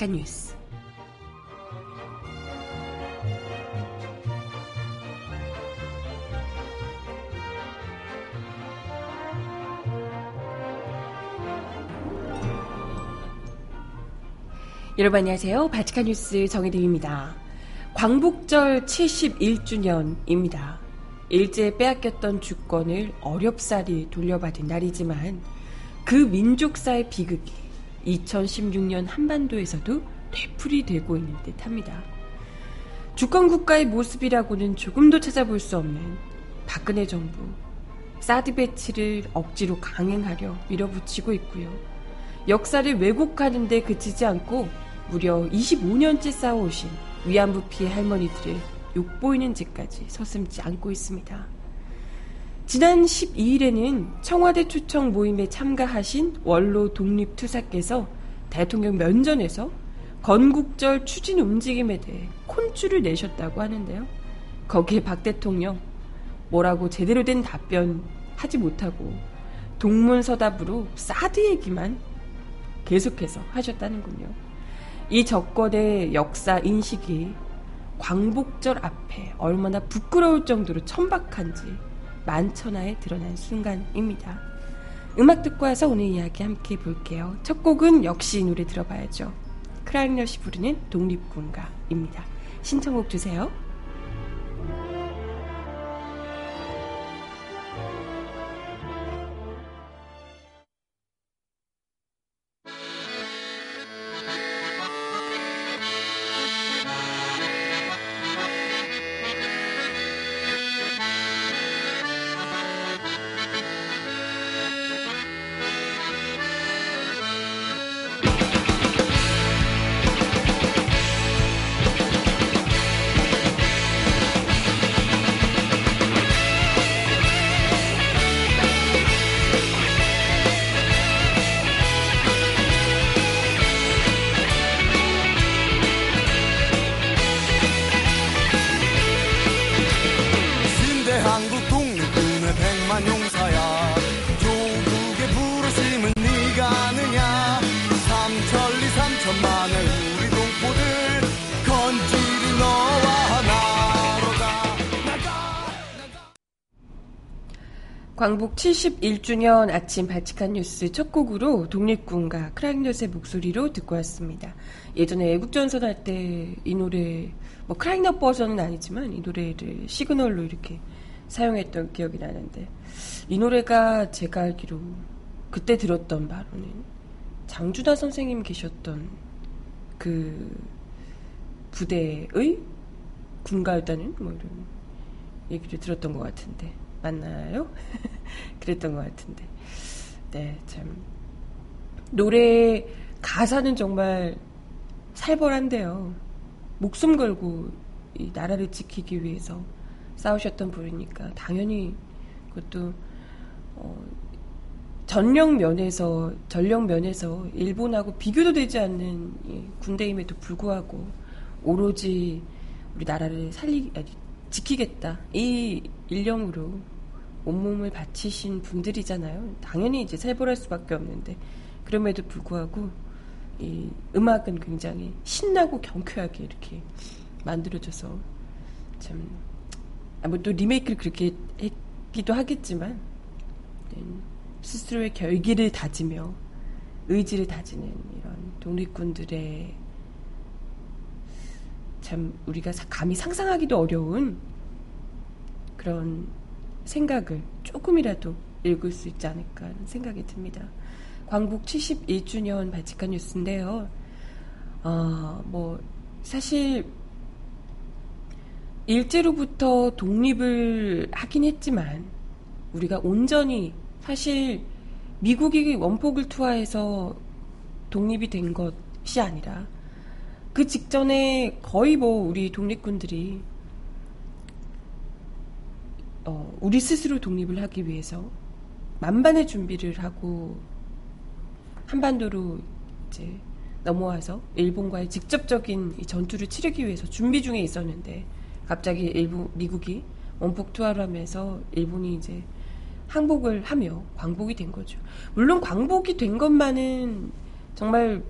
발칙한 뉴스. 여러분 안녕하세요. 바치카 뉴스 정혜림입니다. 광복절 71주년입니다. 일제 빼앗겼던 주권을 어렵사리 돌려받은 날이지만 그 민족사의 비극이 2016년 한반도에서도 되풀이 되고 있는 듯 합니다. 주권 국가의 모습이라고는 조금도 찾아볼 수 없는 박근혜 정부 사드 배치를 억지로 강행하려 밀어붙이고 있고요. 역사를 왜곡하는데 그치지 않고 무려 25년째 쌓아오신 위안부 피해 할머니들을 욕보이는 짓까지 서슴지 않고 있습니다. 지난 12일에는 청와대 초청 모임에 참가하신 원로 독립투사께서 대통령 면전에서 건국절 추진 움직임에 대해 콘추를 내셨다고 하는데요. 거기에 박 대통령 뭐라고 제대로 된 답변 하지 못하고 동문서답으로 사드 얘기만 계속해서 하셨다는군요. 이 정권의 역사 인식이 광복절 앞에 얼마나 부끄러울 정도로 천박한지 만천하에 드러난 순간입니다. 음악 듣고 와서 오늘 이야기 함께 볼게요. 첫 곡은 역시 이 노래 들어봐야죠. 크라잉넛이 부르는 독립군가입니다. 신청곡 주세요. 광복 71주년 아침 발칙한 뉴스 첫 곡으로 독립군과 크라잉넛의 목소리로 듣고 왔습니다. 예전에 애국전선 할 때 이 노래, 뭐 크라잉넛 버전은 아니지만 이 노래를 시그널로 이렇게 사용했던 기억이 나는데 이 노래가 제가 알기로 그때 들었던 바로는 장주다 선생님 계셨던 그 부대의 군가였다는 뭐 이런 얘기를 들었던 것 같은데 맞나요? 그랬던 것 같은데. 네, 참. 노래 가사는 정말 살벌한데요. 목숨 걸고 이 나라를 지키기 위해서 싸우셨던 분이니까 당연히 그것도 어, 전력 면에서 전력 면에서 일본하고 비교도 되지 않는 군대임에도 불구하고 오로지 우리 나라를 살리 아니, 지키겠다 이 일념으로 온몸을 바치신 분들이잖아요. 당연히 이제 살벌할 수밖에 없는데 그럼에도 불구하고 이 음악은 굉장히 신나고 경쾌하게 이렇게 만들어져서 참 아무또 리메이크를 그렇게 했기도 하겠지만 네, 스스로의 결기를 다지며 의지를 다지는 이런 독립군들의 참 우리가 감히 상상하기도 어려운 그런 생각을 조금이라도 읽을 수 있지 않을까 하는 생각이 듭니다. 광복 71주년 발칙한 뉴스인데요. 어, 뭐, 사실, 일제로부터 독립을 하긴 했지만, 우리가 온전히, 사실, 미국이 원폭을 투하해서 독립이 된 것이 아니라, 그 직전에 거의 뭐 우리 독립군들이 어, 우리 스스로 독립을 하기 위해서 만반의 준비를 하고 한반도로 이제 넘어와서 일본과의 직접적인 전투를 치르기 위해서 준비 중에 있었는데 갑자기 일본 미국이 원폭 투하를 하면서 일본이 이제 항복을 하며 광복이 된 거죠. 물론 광복이 된 것만은 정말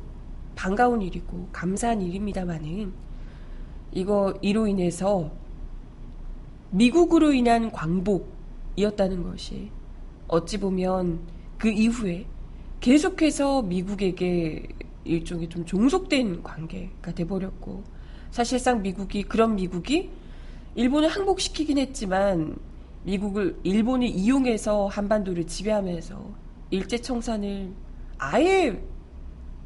반가운 일이고 감사한 일입니다만은 이거 이로 인해서 미국으로 인한 광복이었다는 것이 어찌 보면 그 이후에 계속해서 미국에게 일종의 좀 종속된 관계가 돼버렸고 사실상 미국이 그런 미국이 일본을 항복시키긴 했지만 미국을 일본을 이용해서 한반도를 지배하면서 일제 청산을 아예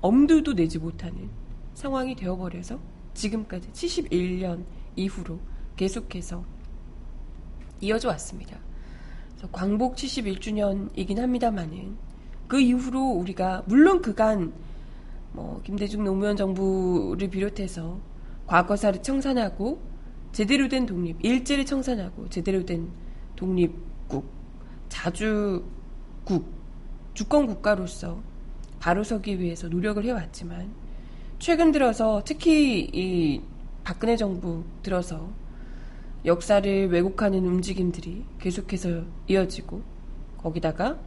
엄두도 내지 못하는 상황이 되어버려서 지금까지 71년 이후로 계속해서 이어져 왔습니다. 광복 71주년이긴 합니다만은 그 이후로 우리가 물론 그간 뭐 김대중 노무현 정부를 비롯해서 과거사를 청산하고 제대로 된 독립, 일제를 청산하고 제대로 된 독립국, 자주국, 주권 국가로서 바로 서기 위해서 노력을 해왔지만 최근 들어서 특히 이 박근혜 정부 들어서 역사를 왜곡하는 움직임들이 계속해서 이어지고 거기다가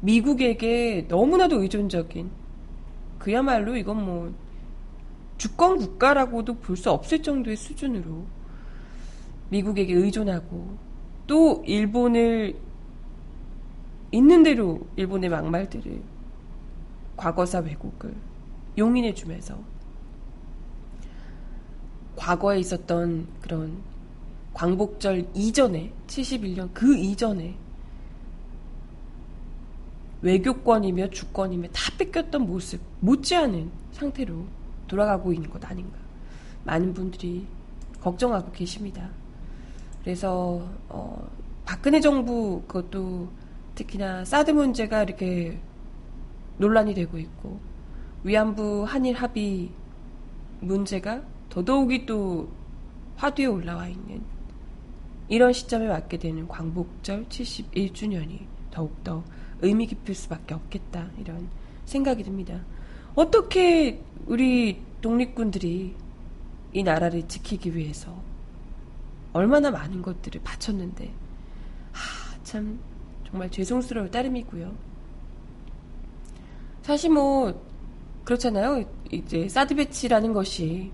미국에게 너무나도 의존적인 그야말로 이건 뭐 주권 국가라고도 볼 수 없을 정도의 수준으로 미국에게 의존하고 또 일본을 있는 대로 일본의 막말들을 과거사 왜곡을 용인해 주면서 과거에 있었던 그런 광복절 이전에 71년 그 이전에 외교권이며 주권이며 다 뺏겼던 모습 못지않은 상태로 돌아가고 있는 것 아닌가 많은 분들이 걱정하고 계십니다. 그래서 어, 박근혜 정부 그것도 특히나 사드 문제가 이렇게 논란이 되고 있고 위안부 한일 합의 문제가 더더욱이 또 화두에 올라와 있는 이런 시점에 맞게 되는 광복절 71주년이 더욱더 의미 깊을 수밖에 없겠다 이런 생각이 듭니다. 어떻게 우리 독립군들이 이 나라를 지키기 위해서 얼마나 많은 것들을 바쳤는데 하, 참 정말 죄송스러울 따름이고요. 사실 뭐 그렇잖아요. 이제 사드 배치라는 것이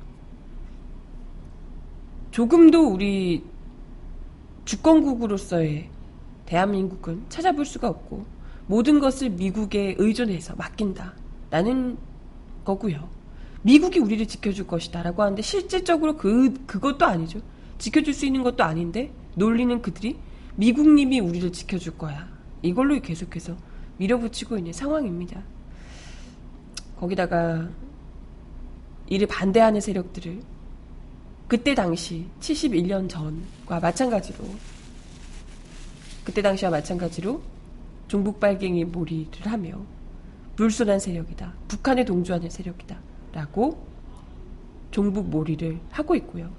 조금도 우리 주권국으로서의 대한민국은 찾아볼 수가 없고 모든 것을 미국에 의존해서 맡긴다 라는 거고요. 미국이 우리를 지켜줄 것이다라고 하는데 실질적으로 그 그것도 아니죠. 지켜줄 수 있는 것도 아닌데 놀리는 그들이 미국님이 우리를 지켜줄 거야. 이걸로 계속해서 밀어붙이고 있는 상황입니다. 거기다가 이를 반대하는 세력들을 그때 당시 71년 전과 마찬가지로 그때 당시와 마찬가지로 종북 빨갱이 몰이를 하며 불순한 세력이다. 북한에 동조하는 세력이다. 라고 종북 몰이를 하고 있고요.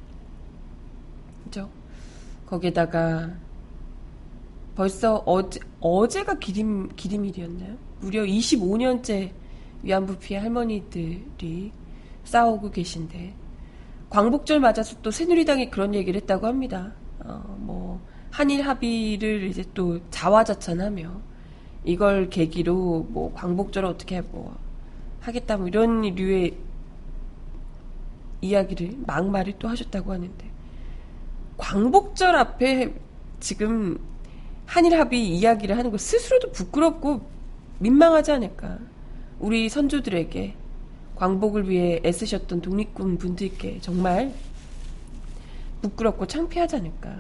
그죠? 거기에다가 벌써 어제, 어제가 기림, 기림일이었나요? 무려 25년째 위안부 피해 할머니들이 싸우고 계신데 광복절 맞아서 또 새누리당이 그런 얘기를 했다고 합니다. 어, 뭐 한일 합의를 이제 또 자화자찬하며 이걸 계기로 뭐 광복절을 어떻게 뭐 하겠다 뭐 이런 류의 이야기를 막말을 또 하셨다고 하는데 광복절 앞에 지금 한일 합의 이야기를 하는 거 스스로도 부끄럽고 민망하지 않을까. 우리 선조들에게 광복을 위해 애쓰셨던 독립군 분들께 정말 부끄럽고 창피하지 않을까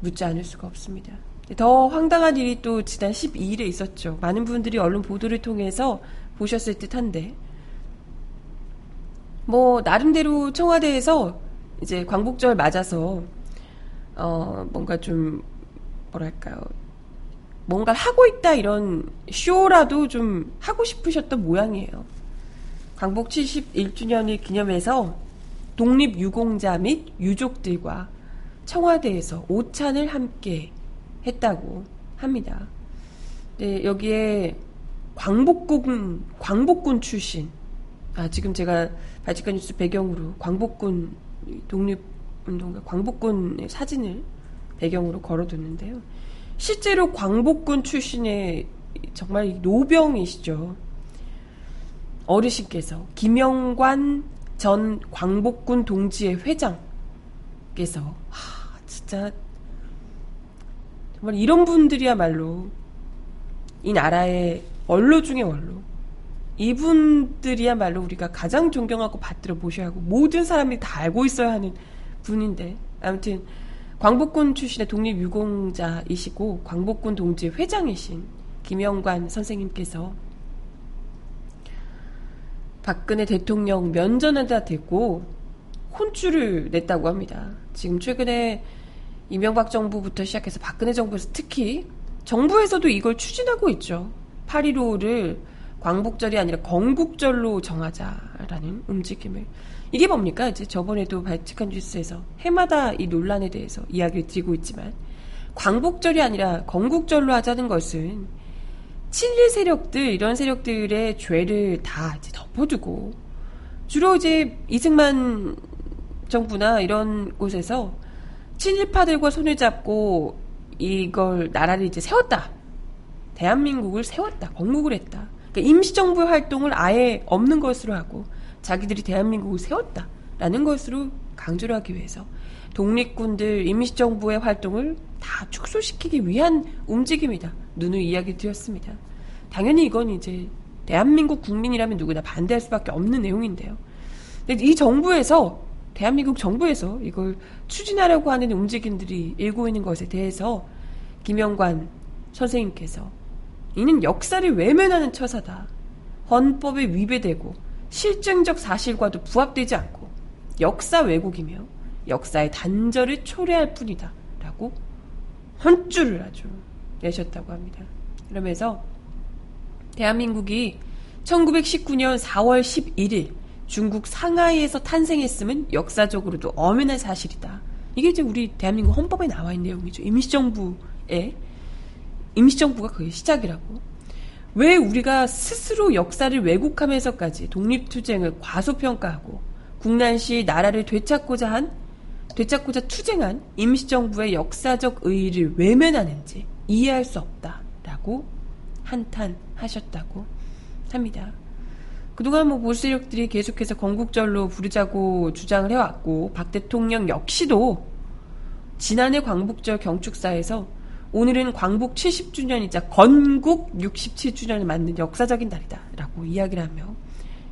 묻지 않을 수가 없습니다. 더 황당한 일이 또 지난 12일에 있었죠. 많은 분들이 언론 보도를 통해서 보셨을 듯 한데, 뭐, 나름대로 청와대에서 이제 광복절 맞아서, 어, 뭔가 좀, 뭐랄까요. 뭔가를 하고 있다 이런 쇼라도 좀 하고 싶으셨던 모양이에요. 광복 71주년을 기념해서 독립유공자 및 유족들과 청와대에서 오찬을 함께 했다고 합니다. 네, 여기에 광복군, 광복군 출신, 아, 지금 제가 바지칸 뉴스 배경으로 광복군 독립운동가 광복군의 사진을 배경으로 걸어뒀는데요. 실제로 광복군 출신의 정말 노병이시죠. 어르신께서 김영관 전 광복군 동지회 회장께서 하, 진짜 정말 이런 분들이야말로 이 나라의 원로 중의 원로 이분들이야말로 우리가 가장 존경하고 받들어 모셔야 하고 모든 사람이 다 알고 있어야 하는 분인데 아무튼 광복군 출신의 독립유공자이시고 광복군 동지 회장이신 김영관 선생님께서 박근혜 대통령 면전에다 대고 혼쭐을 냈다고 합니다. 지금 최근에 이명박 정부부터 시작해서 박근혜 정부에서 특히 정부에서도 이걸 추진하고 있죠. 8.15를 광복절이 아니라 건국절로 정하자라는 움직임을. 이게 뭡니까? 이제 저번에도 발칙한 뉴스에서 해마다 이 논란에 대해서 이야기를 드리고 있지만 광복절이 아니라 건국절로 하자는 것은 친일 세력들 이런 세력들의 죄를 다 이제 덮어두고 주로 이제 이승만 정부나 이런 곳에서 친일파들과 손을 잡고 이걸 나라를 이제 세웠다. 대한민국을 세웠다. 건국을 했다. 그러니까 임시정부의 활동을 아예 없는 것으로 하고 자기들이 대한민국을 세웠다. 라는 것으로 강조를 하기 위해서 독립군들 임시정부의 활동을 다 축소시키기 위한 움직임이다. 누누 이야기 드렸습니다. 당연히 이건 이제 대한민국 국민이라면 누구나 반대할 수밖에 없는 내용인데요. 근데 이 정부에서 대한민국 정부에서 이걸 추진하려고 하는 움직임들이 일고 있는 것에 대해서 김영관 선생님께서 이는 역사를 외면하는 처사다. 헌법에 위배되고 실증적 사실과도 부합되지 않고 역사 왜곡이며 역사의 단절을 초래할 뿐이다. 라고 헌줄을 아주 내셨다고 합니다. 그러면서 대한민국이 1919년 4월 11일 중국 상하이에서 탄생했음은 역사적으로도 엄연한 사실이다. 이게 이제 우리 대한민국 헌법에 나와 있는 내용이죠. 임시정부의 임시정부가 그게 시작이라고. 왜 우리가 스스로 역사를 왜곡하면서까지 독립투쟁을 과소평가하고 국난시 나라를 되찾고자 한 되찾고자 투쟁한 임시정부의 역사적 의의를 외면하는지 이해할 수 없다라고 한탄하셨다고 합니다. 그동안 뭐 보수력들이 계속해서 건국절로 부르자고 주장을 해왔고 박 대통령 역시도 지난해 광복절 경축사에서 오늘은 광복 70주년이자 건국 67주년을 맞는 역사적인 날이다 라고 이야기를 하며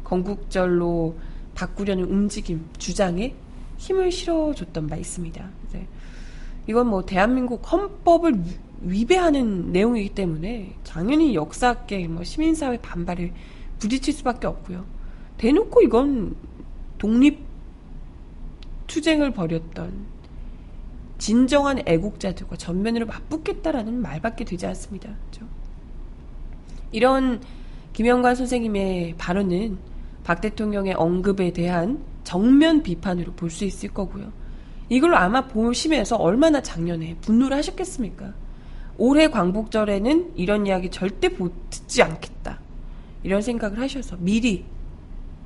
건국절로 바꾸려는 움직임, 주장에 힘을 실어줬던 바 있습니다. 이건 뭐 대한민국 헌법을 위배하는 내용이기 때문에 당연히 역사계, 뭐 시민사회 반발을 부딪힐 수밖에 없고요. 대놓고 이건 독립 투쟁을 벌였던 진정한 애국자들과 전면으로 맞붙겠다라는 말밖에 되지 않습니다. 그렇죠? 이런 김영관 선생님의 발언은 박 대통령의 언급에 대한 정면 비판으로 볼 수 있을 거고요. 이걸 아마 보시면서 얼마나 작년에 분노를 하셨겠습니까? 올해 광복절에는 이런 이야기 절대 듣지 않겠다. 이런 생각을 하셔서 미리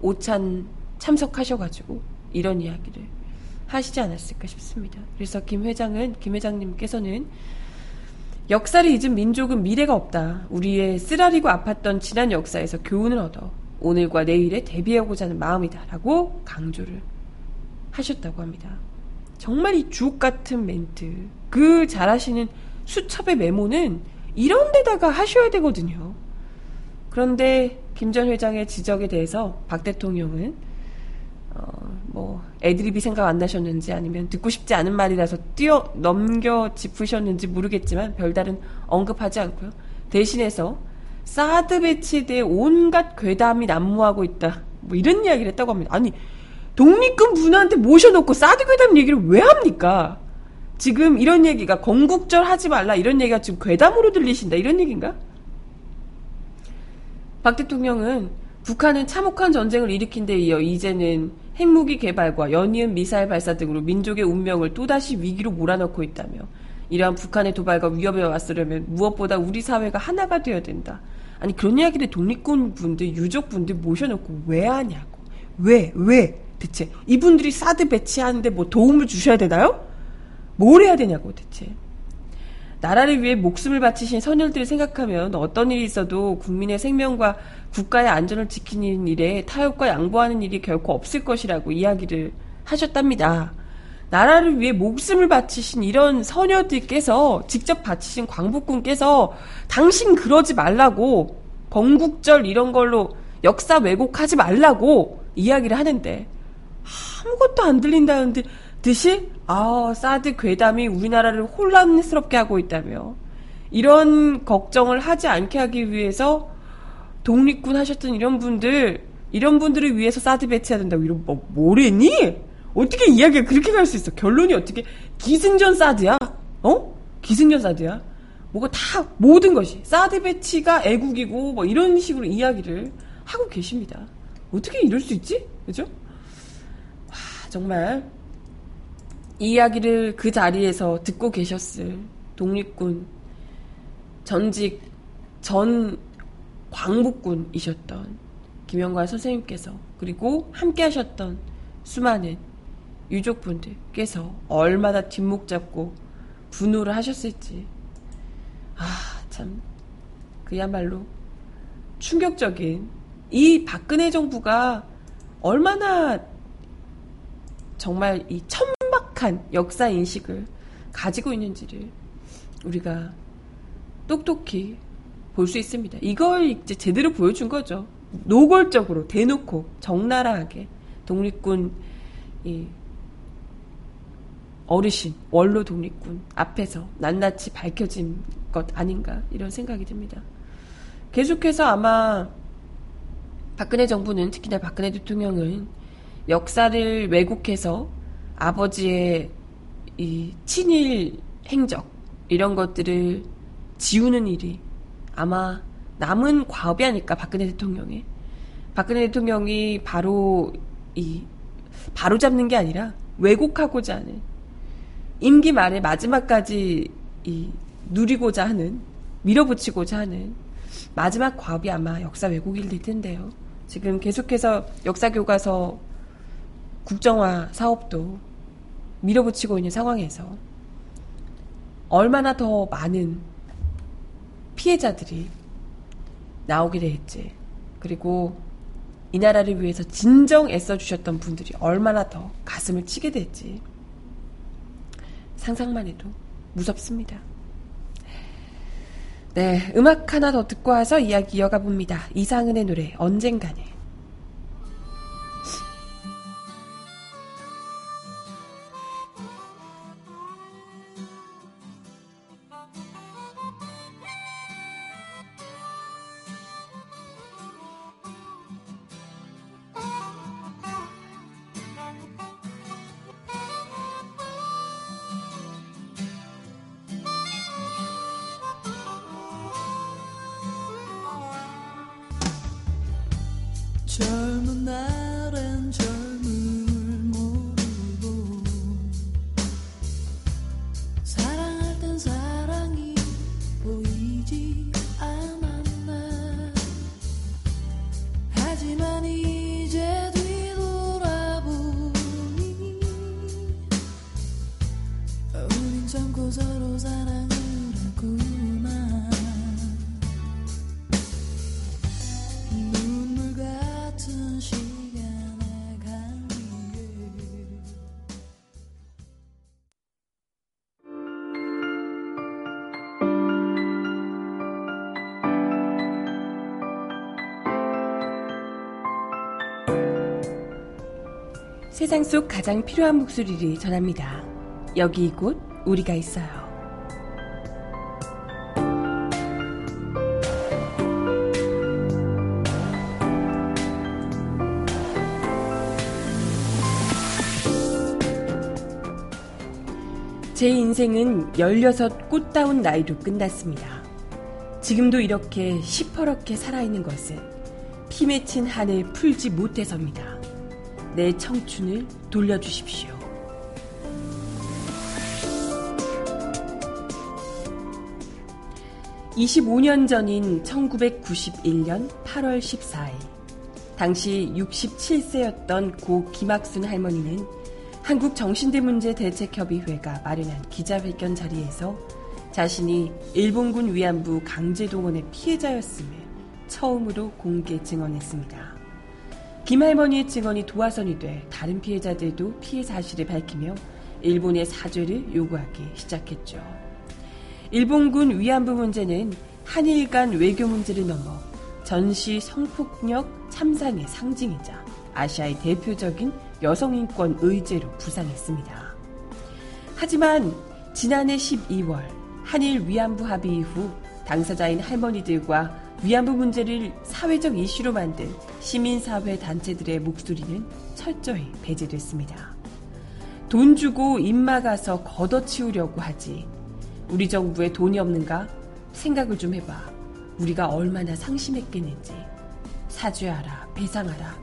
오찬 참석하셔가지고 이런 이야기를 하시지 않았을까 싶습니다. 그래서 김 회장은, 김 회장님께서는 역사를 잊은 민족은 미래가 없다. 우리의 쓰라리고 아팠던 지난 역사에서 교훈을 얻어 오늘과 내일에 대비하고자 하는 마음이다. 라고 강조를 하셨다고 합니다. 정말 이 주옥 같은 멘트, 그 잘하시는 수첩의 메모는 이런 데다가 하셔야 되거든요. 그런데 김 전 회장의 지적에 대해서 박 대통령은 어, 뭐 애드립이 생각 안 나셨는지 아니면 듣고 싶지 않은 말이라서 뛰어 넘겨 짚으셨는지 모르겠지만 별다른 언급하지 않고요. 대신해서 사드 배치에 대해 온갖 괴담이 난무하고 있다. 뭐 이런 이야기를 했다고 합니다. 아니 독립군 분한테 모셔놓고 사드 괴담 얘기를 왜 합니까? 지금 이런 얘기가 건국절 하지 말라 이런 얘기가 지금 괴담으로 들리신다 이런 얘기인가? 박 대통령은 북한은 참혹한 전쟁을 일으킨 데 이어 이제는 핵무기 개발과 연이은 미사일 발사 등으로 민족의 운명을 또다시 위기로 몰아넣고 있다며 이러한 북한의 도발과 위협에 왔으려면 무엇보다 우리 사회가 하나가 되어야 된다. 아니 그런 이야기를 독립군 분들, 유족 분들 모셔놓고 왜 하냐고. 왜? 왜? 대체 이분들이 사드 배치하는데 뭐 도움을 주셔야 되나요? 뭘 해야 되냐고 대체. 나라를 위해 목숨을 바치신 선열들을 생각하면 어떤 일이 있어도 국민의 생명과 국가의 안전을 지키는 일에 타협과 양보하는 일이 결코 없을 것이라고 이야기를 하셨답니다. 나라를 위해 목숨을 바치신 이런 선녀들께서 직접 바치신 광복군께서 당신 그러지 말라고 건국절 이런 걸로 역사 왜곡하지 말라고 이야기를 하는데 아무것도 안 들린다는 듯이 아 사드 괴담이 우리나라를 혼란스럽게 하고 있다며 이런 걱정을 하지 않게 하기 위해서 독립군 하셨던 이런 분들 이런 분들을 위해서 사드 배치해야 된다고 이런 뭐 뭐랬니? 어떻게 이야기가 그렇게 갈 수 있어? 결론이 어떻게 기승전 사드야? 어? 기승전 사드야? 뭐가 다 모든 것이 사드 배치가 애국이고 뭐 이런 식으로 이야기를 하고 계십니다. 어떻게 이럴 수 있지? 그죠? 와 정말 이 이야기를 그 자리에서 듣고 계셨을 독립군 전직 전 광복군이셨던 김영관 선생님께서 그리고 함께 하셨던 수많은 유족분들께서 얼마나 뒷목 잡고 분노를 하셨을지. 아 참. 그야말로 충격적인 이 박근혜 정부가 얼마나 정말 이 천 박한 역사 인식을 가지고 있는지를 우리가 똑똑히 볼 수 있습니다. 이걸 이제 제대로 보여준 거죠. 노골적으로 대놓고 적나라하게 독립군 이 어르신 원로 독립군 앞에서 낱낱이 밝혀진 것 아닌가 이런 생각이 듭니다. 계속해서 아마 박근혜 정부는 특히나 박근혜 대통령은 역사를 왜곡해서 아버지의 이 친일 행적 이런 것들을 지우는 일이 아마 남은 과업이 아닐까 박근혜 대통령의 박근혜 대통령이 바로 이 바로 잡는 게 아니라 왜곡하고자 하는 임기 말에 마지막까지 이 누리고자 하는 밀어붙이고자 하는 마지막 과업이 아마 역사 왜곡일 텐데요. 지금 계속해서 역사 교과서 국정화 사업도 밀어붙이고 있는 상황에서 얼마나 더 많은 피해자들이 나오게 될지 그리고 이 나라를 위해서 진정 애써주셨던 분들이 얼마나 더 가슴을 치게 될지 상상만 해도 무섭습니다. 네, 음악 하나 더 듣고 와서 이야기 이어가 봅니다. 이상은의 노래 언젠가는 세상 속 가장 필요한 목소리를 전합니다. 여기 이곳 우리가 있어요. 제 인생은 16 꽃다운 나이로 끝났습니다. 지금도 이렇게 시퍼렇게 살아있는 것은 피 맺힌 한을 풀지 못해서입니다. 내 청춘을 돌려주십시오. (25년) 전인 (1991년 8월 14일) 당시 (67세였던) 고 김학순 할머니는 한국정신대문제대책협의회가 마련한 기자회견 자리에서 자신이 일본군 위안부 강제동원의 피해자였음을 처음으로 공개 증언했습니다. 김 할머니의 증언이 도화선이 돼 다른 피해자들도 피해 사실을 밝히며 일본의 사죄를 요구하기 시작했죠. 일본군 위안부 문제는 한일 간 외교 문제를 넘어 전시 성폭력 참상의 상징이자 아시아의 대표적인 여성인권 의제로 부상했습니다. 하지만 지난해 12월 한일 위안부 합의 이후 당사자인 할머니들과 위안부 문제를 사회적 이슈로 만든 시민사회 단체들의 목소리는 철저히 배제됐습니다. 돈 주고 입 막아서 걷어치우려고 하지. 우리 정부에 돈이 없는가? 생각을 좀 해봐. 우리가 얼마나 상심했겠는지. 사죄하라, 배상하라.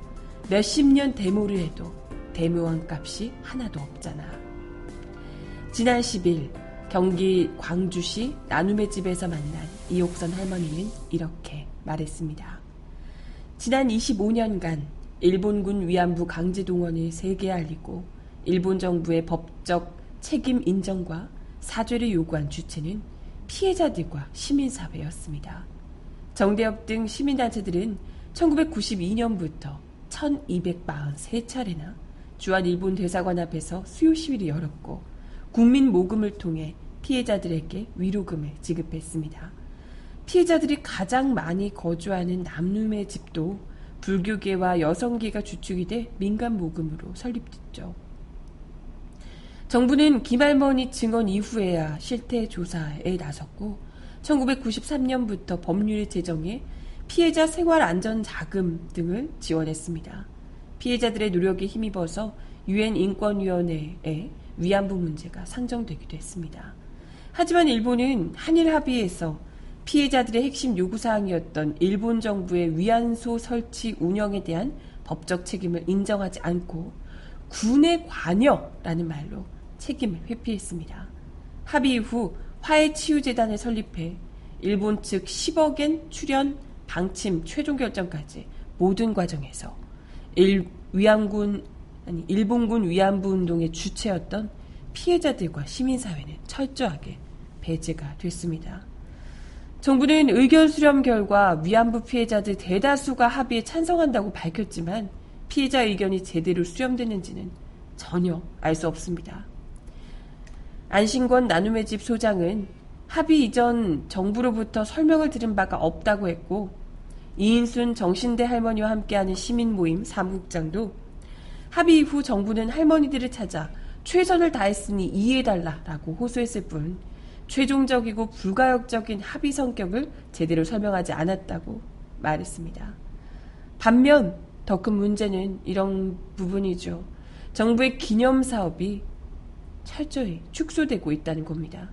몇십 년 데모를 해도 데모원 값이 하나도 없잖아. 지난 10일 경기 광주시 나눔의 집에서 만난 이옥선 할머니는 이렇게 말했습니다. 지난 25년간 일본군 위안부 강제동원을 세계에 알리고 일본 정부의 법적 책임 인정과 사죄를 요구한 주체는 피해자들과 시민사회였습니다. 정대협 등 시민단체들은 1992년부터 1243차례나 주한 일본 대사관 앞에서 수요 시위를 열었고 국민 모금을 통해 피해자들에게 위로금을 지급했습니다. 피해자들이 가장 많이 거주하는 남룸의 집도 불교계와 여성계가 주축이 돼 민간 모금으로 설립됐죠. 정부는 김할머니 증언 이후에야 실태 조사에 나섰고 1993년부터 법률을 제정해 피해자 생활 안전 자금 등을 지원했습니다. 피해자들의 노력에 힘입어서 유엔 인권위원회에 위안부 문제가 상정되기도 했습니다. 하지만 일본은 한일 합의에서 피해자들의 핵심 요구사항이었던 일본 정부의 위안소 설치 운영에 대한 법적 책임을 인정하지 않고 군의 관여라는 말로 책임을 회피했습니다. 합의 이후 화해치유재단을 설립해 일본 측 10억엔 출연 방침 최종 결정까지 모든 과정에서 일, 위안군 아니 일본군 위안부 운동의 주체였던 피해자들과 시민사회는 철저하게 배제가 됐습니다. 정부는 의견 수렴 결과 위안부 피해자들 대다수가 합의에 찬성한다고 밝혔지만 피해자 의견이 제대로 수렴됐는지는 전혀 알 수 없습니다. 안신권 나눔의 집 소장은 합의 이전 정부로부터 설명을 들은 바가 없다고 했고 이인순 정신대 할머니와 함께하는 시민 모임 사무국장도 합의 이후 정부는 할머니들을 찾아 최선을 다했으니 이해해달라라고 호소했을 뿐 최종적이고 불가역적인 합의 성격을 제대로 설명하지 않았다고 말했습니다. 반면 더 큰 문제는 이런 부분이죠. 정부의 기념 사업이 철저히 축소되고 있다는 겁니다.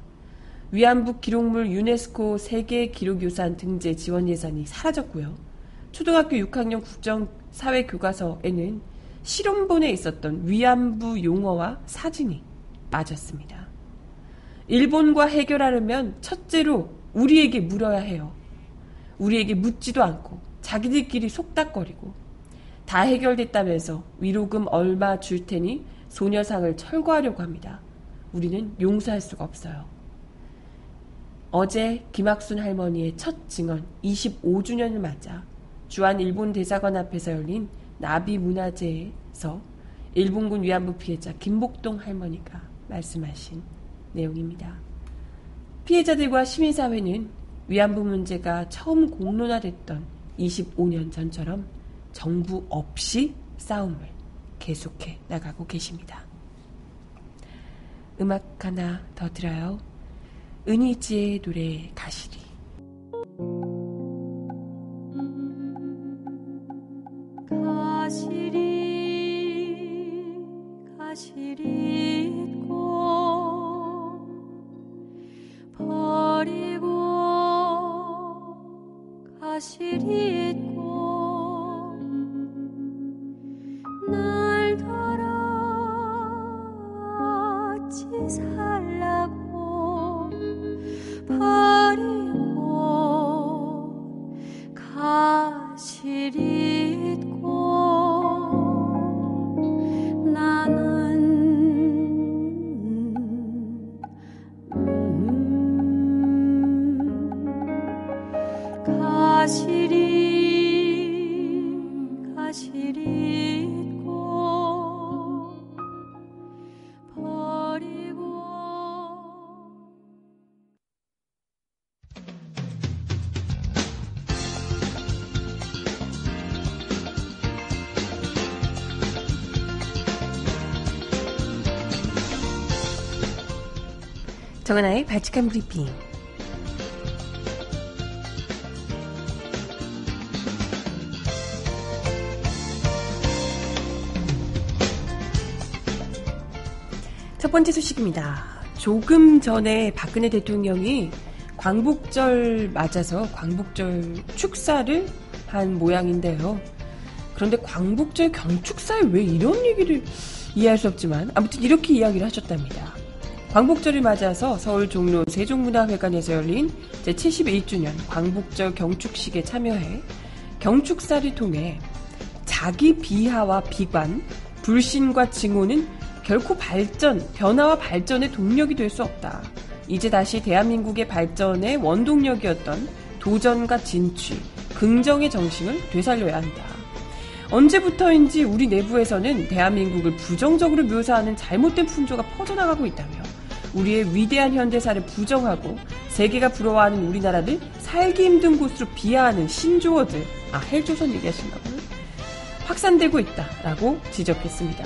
위안부 기록물 유네스코 세계 기록유산 등재 지원 예산이 사라졌고요. 초등학교 6학년 국정사회 교과서에는 실험본에 있었던 위안부 용어와 사진이 빠졌습니다. 일본과 해결하려면 첫째로 우리에게 물어야 해요. 우리에게 묻지도 않고 자기들끼리 속닥거리고 다 해결됐다면서 위로금 얼마 줄 테니 소녀상을 철거하려고 합니다. 우리는 용서할 수가 없어요. 어제 김학순 할머니의 첫 증언 25주년을 맞아 주한 일본 대사관 앞에서 열린 나비 문화제에서 일본군 위안부 피해자 김복동 할머니가 말씀하신 내용입니다. 피해자들과 시민사회는 위안부 문제가 처음 공론화됐던 25년 전처럼 정부 없이 싸움을 계속해 나가고 계십니다. 음악 하나 더 들어요. 은희지의 노래 가시리. 가시리 가시리 가시 정은아의 바칙한 브리핑. 첫 번째 소식입니다. 조금 전에 박근혜 대통령이 광복절 맞아서 광복절 축사를 한 모양인데요. 그런데 광복절 경축사에 왜 이런 얘기를 이해할 수 없지만 아무튼 이렇게 이야기를 하셨답니다. 광복절을 맞아서 서울 종로 세종문화회관에서 열린 제71주년 광복절 경축식에 참여해 경축사를 통해 자기 비하와 비관, 불신과 증오는 결코 발전, 변화와 발전의 동력이 될 수 없다. 이제 다시 대한민국의 발전의 원동력이었던 도전과 진취, 긍정의 정신을 되살려야 한다. 언제부터인지 우리 내부에서는 대한민국을 부정적으로 묘사하는 잘못된 풍조가 퍼져나가고 있다며 우리의 위대한 현대사를 부정하고 세계가 부러워하는 우리나라를 살기 힘든 곳으로 비하하는 신조어들, 아 헬조선 얘기하신가 보요 확산되고 있다라고 지적했습니다.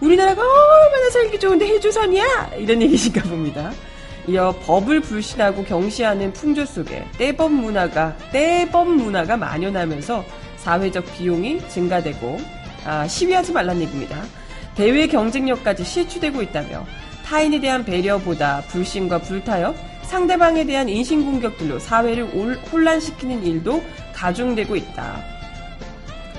우리나라가 얼마나 살기 좋은데 헬조선이야 이런 얘기신가 봅니다. 이어 법을 불신하고 경시하는 풍조 속에 떼법 문화가 떼법 문화가 만연하면서 사회적 비용이 증가되고 아, 시위하지 말란 얘기입니다. 대외 경쟁력까지 실추되고 있다며 타인에 대한 배려보다 불신과 불타협, 상대방에 대한 인신공격들로 사회를 올- 혼란시키는 일도 가중되고 있다.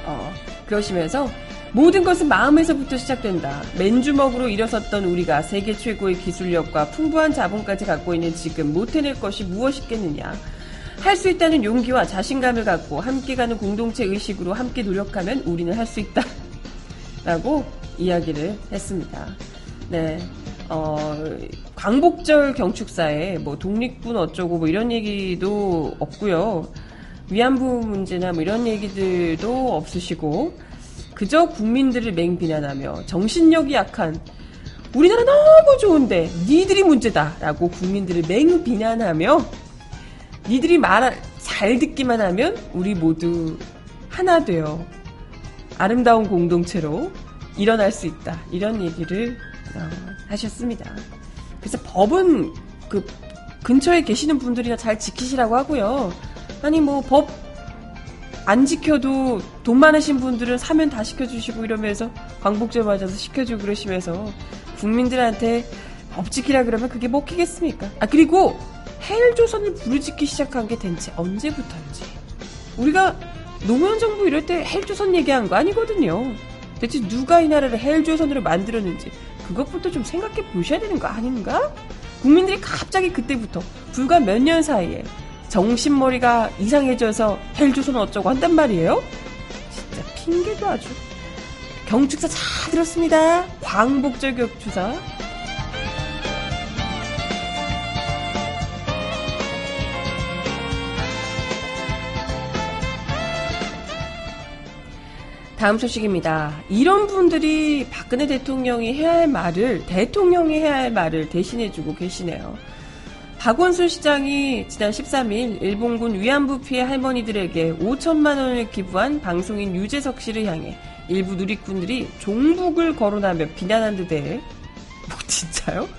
어, 그러시면서 모든 것은 마음에서부터 시작된다. 맨주먹으로 일어섰던 우리가 세계 최고의 기술력과 풍부한 자본까지 갖고 있는 지금 못 해낼 것이 무엇이겠느냐. 할 수 있다는 용기와 자신감을 갖고 함께 가는 공동체 의식으로 함께 노력하면 우리는 할 수 있다. 라고 이야기를 했습니다. 네. 어, 광복절 경축사에 뭐 독립군 어쩌고 뭐 이런 얘기도 없고요. 위안부 문제나 뭐 이런 얘기들도 없으시고 그저 국민들을 맹비난하며 정신력이 약한 우리나라 너무 좋은데 니들이 문제다라고 국민들을 맹비난하며 니들이 말 잘 듣기만 하면 우리 모두 하나 되어 아름다운 공동체로 일어날 수 있다. 이런 얘기를 어, 하셨습니다. 그래서 법은 그 근처에 계시는 분들이나 잘 지키시라고 하고요. 아니 뭐 법 안 지켜도 돈 많으신 분들은 사면 다 시켜주시고 이러면서 광복절 맞아서 시켜주고 그러시면서 국민들한테 법 지키라 그러면 그게 먹히겠습니까? 아 그리고 해일조선을 부르짖기 시작한 게 된지 언제부터인지 우리가 노무현 정부 이럴 때 해일조선 얘기한 거 아니거든요. 대체 누가 이 나라를 해일조선으로 만들었는지 그것부터 좀 생각해 보셔야 되는 거 아닌가? 국민들이 갑자기 그때부터 불과 몇 년 사이에 정신머리가 이상해져서 헬조선 어쩌고 한단 말이에요? 진짜 핑계도 아주. 경축사 잘 들었습니다. 광복절 경축사. 다음 소식입니다. 이런 분들이 박근혜 대통령이 해야 할 말을, 대통령이 해야 할 말을 대신해주고 계시네요. 박원순 시장이 지난 13일 일본군 위안부 피해 할머니들에게 5천만 원을 기부한 방송인 유재석 씨를 향해 일부 누리꾼들이 종북을 거론하며 비난한 데 대해 뭐 진짜요?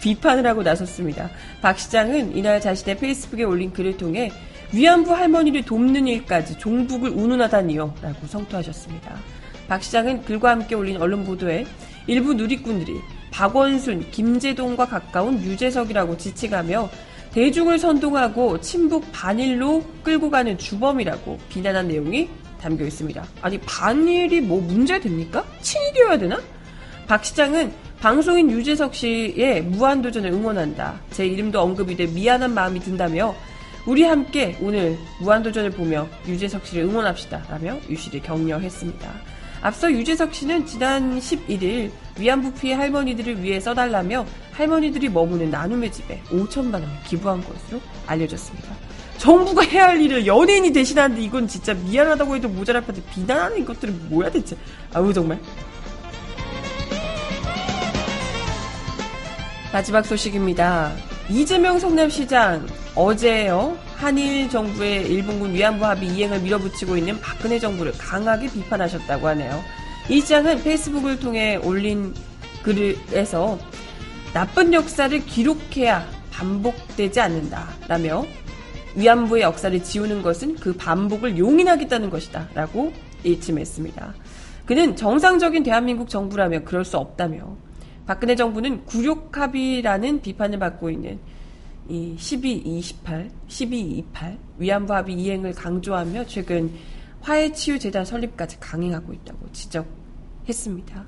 비판을 하고 나섰습니다. 박 시장은 이날 자신의 페이스북에 올린 글을 통해 위안부 할머니를 돕는 일까지 종북을 운운하다니요 라고 성토하셨습니다. 박 시장은 글과 함께 올린 언론 보도에 일부 누리꾼들이 박원순, 김재동과 가까운 유재석이라고 지칭하며 대중을 선동하고 친북 반일로 끌고 가는 주범이라고 비난한 내용이 담겨 있습니다. 아니 반일이 뭐 문제됩니까? 친일이어야 되나? 박 시장은 방송인 유재석 씨의 무한도전을 응원한다. 제 이름도 언급이 돼 미안한 마음이 든다며 우리 함께 오늘 무한도전을 보며 유재석 씨를 응원합시다. 라며 유 씨를 격려했습니다. 앞서 유재석 씨는 지난 11일 위안부 피해 할머니들을 위해 써달라며 할머니들이 머무는 나눔의 집에 5천만 원을 기부한 것으로 알려졌습니다. 정부가 해야 할 일을 연예인이 대신하는데 이건 진짜 미안하다고 해도 모자랄 판데 비난하는 이것들은 뭐야 대체. 아우 정말. 마지막 소식입니다. 이재명 성남시장 어제요 한일 정부의 일본군 위안부 합의 이행을 밀어붙이고 있는 박근혜 정부를 강하게 비판하셨다고 하네요. 이 시장은 페이스북을 통해 올린 글에서 나쁜 역사를 기록해야 반복되지 않는다라며 위안부의 역사를 지우는 것은 그 반복을 용인하겠다는 것이다라고 일침했습니다. 그는 정상적인 대한민국 정부라면 그럴 수 없다며 박근혜 정부는 굴욕합의라는 비판을 받고 있는 이 1228, 1228 위안부 합의 이행을 강조하며 최근 화해 치유 재단 설립까지 강행하고 있다고 지적했습니다.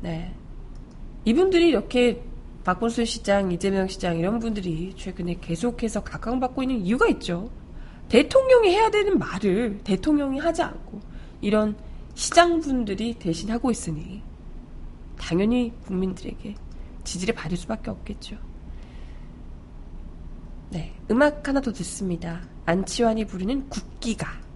네. 이분들이 이렇게 박본순 시장, 이재명 시장 이런 분들이 최근에 계속해서 각광받고 있는 이유가 있죠. 대통령이 해야 되는 말을 대통령이 하지 않고 이런 시장분들이 대신 하고 있으니 당연히 국민들에게 지지를 받을 수밖에 없겠죠. 네, 음악 하나 더 듣습니다. 안치환이 부르는 국기가.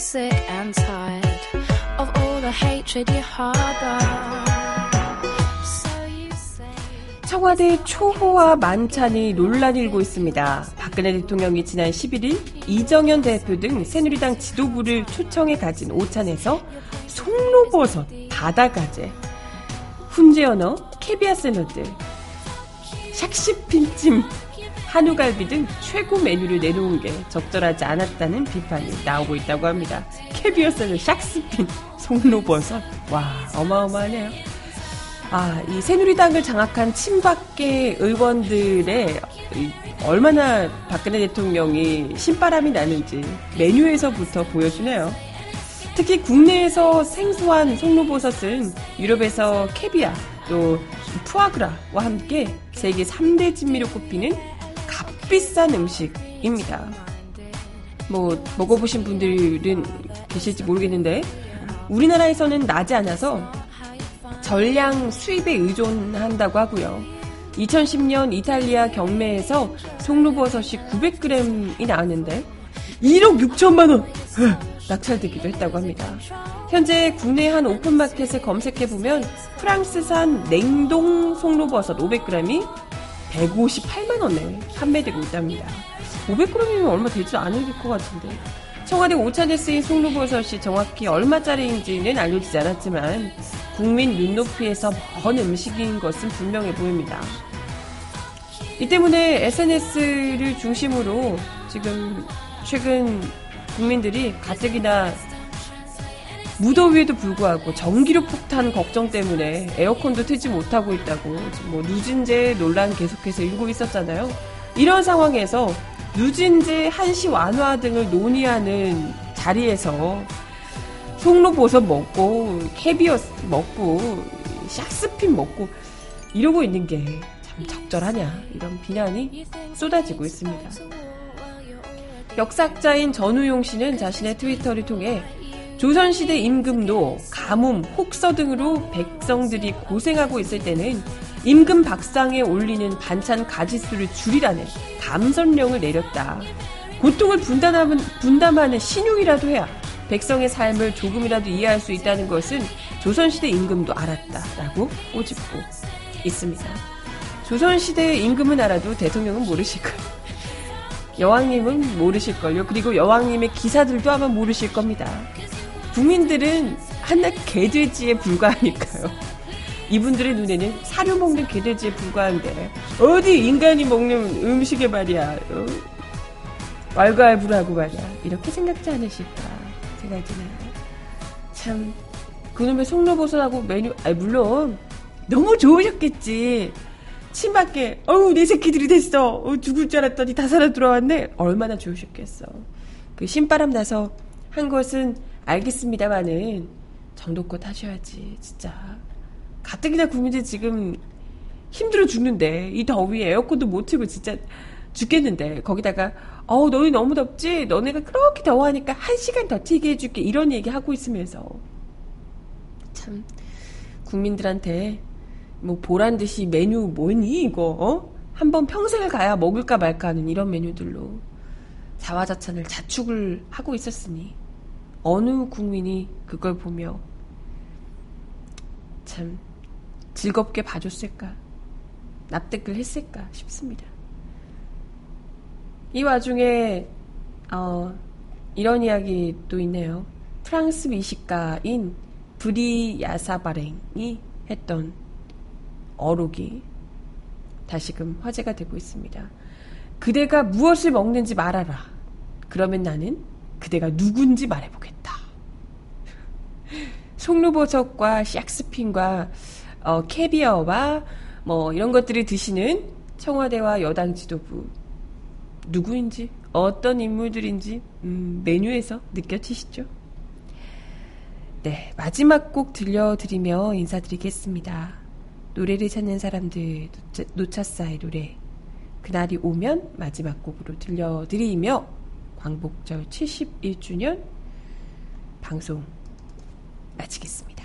Say. 청와대 초호화 만찬이 논란이 일고 있습니다. 박근혜 대통령이 지난 11일 이정현 대표 등 새누리당 지도부를 초청해 가진 오찬에서 송로버섯, 바다가재, 훈제언어, 캐비아 샐러드, 샥시핀찜, 한우갈비 등 최고 메뉴를 내놓은 게 적절하지 않았다는 비판이 나오고 있다고 합니다. 캐비아 샐러드, 샥스핀, 송로버섯, 와 어마어마하네요. 아, 이 새누리당을 장악한 친박계 의원들의 이 얼마나 박근혜 대통령이 신바람이 나는지 메뉴에서부터 보여주네요. 특히 국내에서 생소한 송로버섯은 유럽에서 캐비아 또 푸아그라와 함께 세계 3대 진미로 꼽히는 값비싼 음식입니다. 뭐 먹어보신 분들은 계실지 모르겠는데 우리나라에서는 나지 않아서 전량 수입에 의존한다고 하고요. 2010년 이탈리아 경매에서 송로버섯이 900g이 나왔는데 1억 6천만 원 낙찰되기도 했다고 합니다. 현재 국내 한 오픈마켓을 검색해 보면 프랑스산 냉동 송로버섯 500g이 158만 원에 판매되고 있답니다. 500g이면 얼마 되지 않을 것 같은데. 청와대 오찬에 쓰인 송로버섯이 정확히 얼마짜리인지는 알려지지 않았지만 국민 눈높이에서 먼 음식인 것은 분명해 보입니다. 이 때문에 SNS를 중심으로 지금 최근 국민들이 가뜩이나 무더위에도 불구하고 전기료 폭탄 걱정 때문에 에어컨도 트지 못하고 있다고 뭐 누진제 논란 계속해서 일고 있었잖아요. 이런 상황에서 누진제 한시 완화 등을 논의하는 자리에서 송로버섯 먹고 캐비어 먹고 샥스핀 먹고 이러고 있는 게 참 적절하냐 이런 비난이 쏟아지고 있습니다. 역사학자인 전우용 씨는 자신의 트위터를 통해 조선시대 임금도 가뭄, 혹서 등으로 백성들이 고생하고 있을 때는 임금 박상에 올리는 반찬 가지수를 줄이라는 감선령을 내렸다. 고통을 분담하는, 분담하는 신용이라도 해야 백성의 삶을 조금이라도 이해할 수 있다는 것은 조선시대 임금도 알았다라고 꼬집고 있습니다. 조선시대 임금은 알아도 대통령은 모르실 거예요. 여왕님은 모르실걸요. 그리고 여왕님의 기사들도 아마 모르실 겁니다. 국민들은 한낱 개돼지에 불과하니까요. 이분들의 눈에는 사료 먹는 개돼지에 불과한데 어디 인간이 먹는 음식에 말이야 어? 왈가왈부라고 말이야 이렇게 생각지 않으실까 생각이 드네요. 참 그놈의 송로버섯하고 메뉴 아 물론 너무 좋으셨겠지. 침밖에 어우 내 새끼들이 됐어. 어, 죽을 줄 알았더니 다 살아 들어왔네. 얼마나 좋으셨겠어. 그 신바람 나서 한 것은 알겠습니다만은 정도껏 하셔야지 진짜. 가뜩이나 국민들 지금 힘들어 죽는데 이 더위에 에어컨도 못 틀고 진짜 죽겠는데 거기다가 어우 너희 너무 덥지? 너네가 그렇게 더워하니까 한 시간 더 튀게 해줄게. 이런 얘기 하고 있으면서. 참 국민들한테 뭐 보란 듯이 메뉴 뭐니 이거 어? 한번 평생을 가야 먹을까 말까 하는 이런 메뉴들로 자화자찬을 자축을 하고 있었으니 어느 국민이 그걸 보며 참 즐겁게 봐줬을까 납득을 했을까 싶습니다. 이 와중에 어, 이런 이야기도 있네요. 프랑스 미식가인 브리 야사바랭이 했던 어록이 다시금 화제가 되고 있습니다. 그대가 무엇을 먹는지 말하라. 그러면 나는 그대가 누군지 말해보겠다. 송루버섯과 샥스핀과 어, 캐비어와 뭐 이런 것들을 드시는 청와대와 여당 지도부 누구인지 어떤 인물들인지 음, 메뉴에서 느껴지시죠? 네 마지막 곡 들려드리며 인사드리겠습니다. 노래를 찾는 사람들 노차사의 노래 그날이 오면 마지막 곡으로 들려드리며 광복절 71주년 방송 마치겠습니다.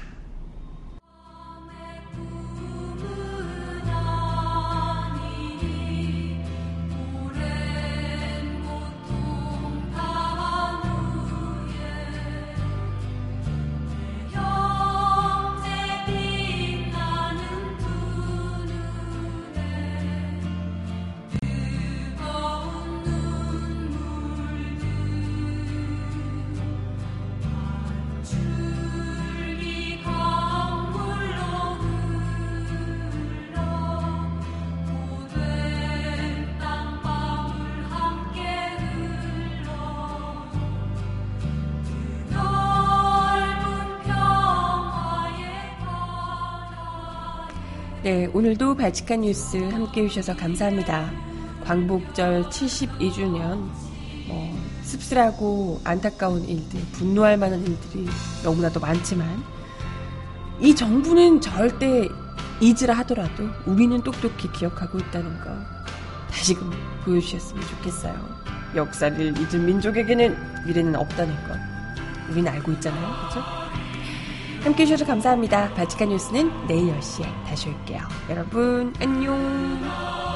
네, 오늘도 발칙한 뉴스 함께 해주셔서 감사합니다. 광복절 72주년, 뭐, 씁쓸하고 안타까운 일들, 분노할 만한 일들이 너무나도 많지만, 이 정부는 절대 잊으라 하더라도 우리는 똑똑히 기억하고 있다는 거 다시금 보여주셨으면 좋겠어요. 역사를 잊은 민족에게는 미래는 없다는 것. 우리는 알고 있잖아요. 그죠? 함께 해주셔서 감사합니다. 바치칸 뉴스는 내일 10시에 다시 올게요. 여러분, 안녕.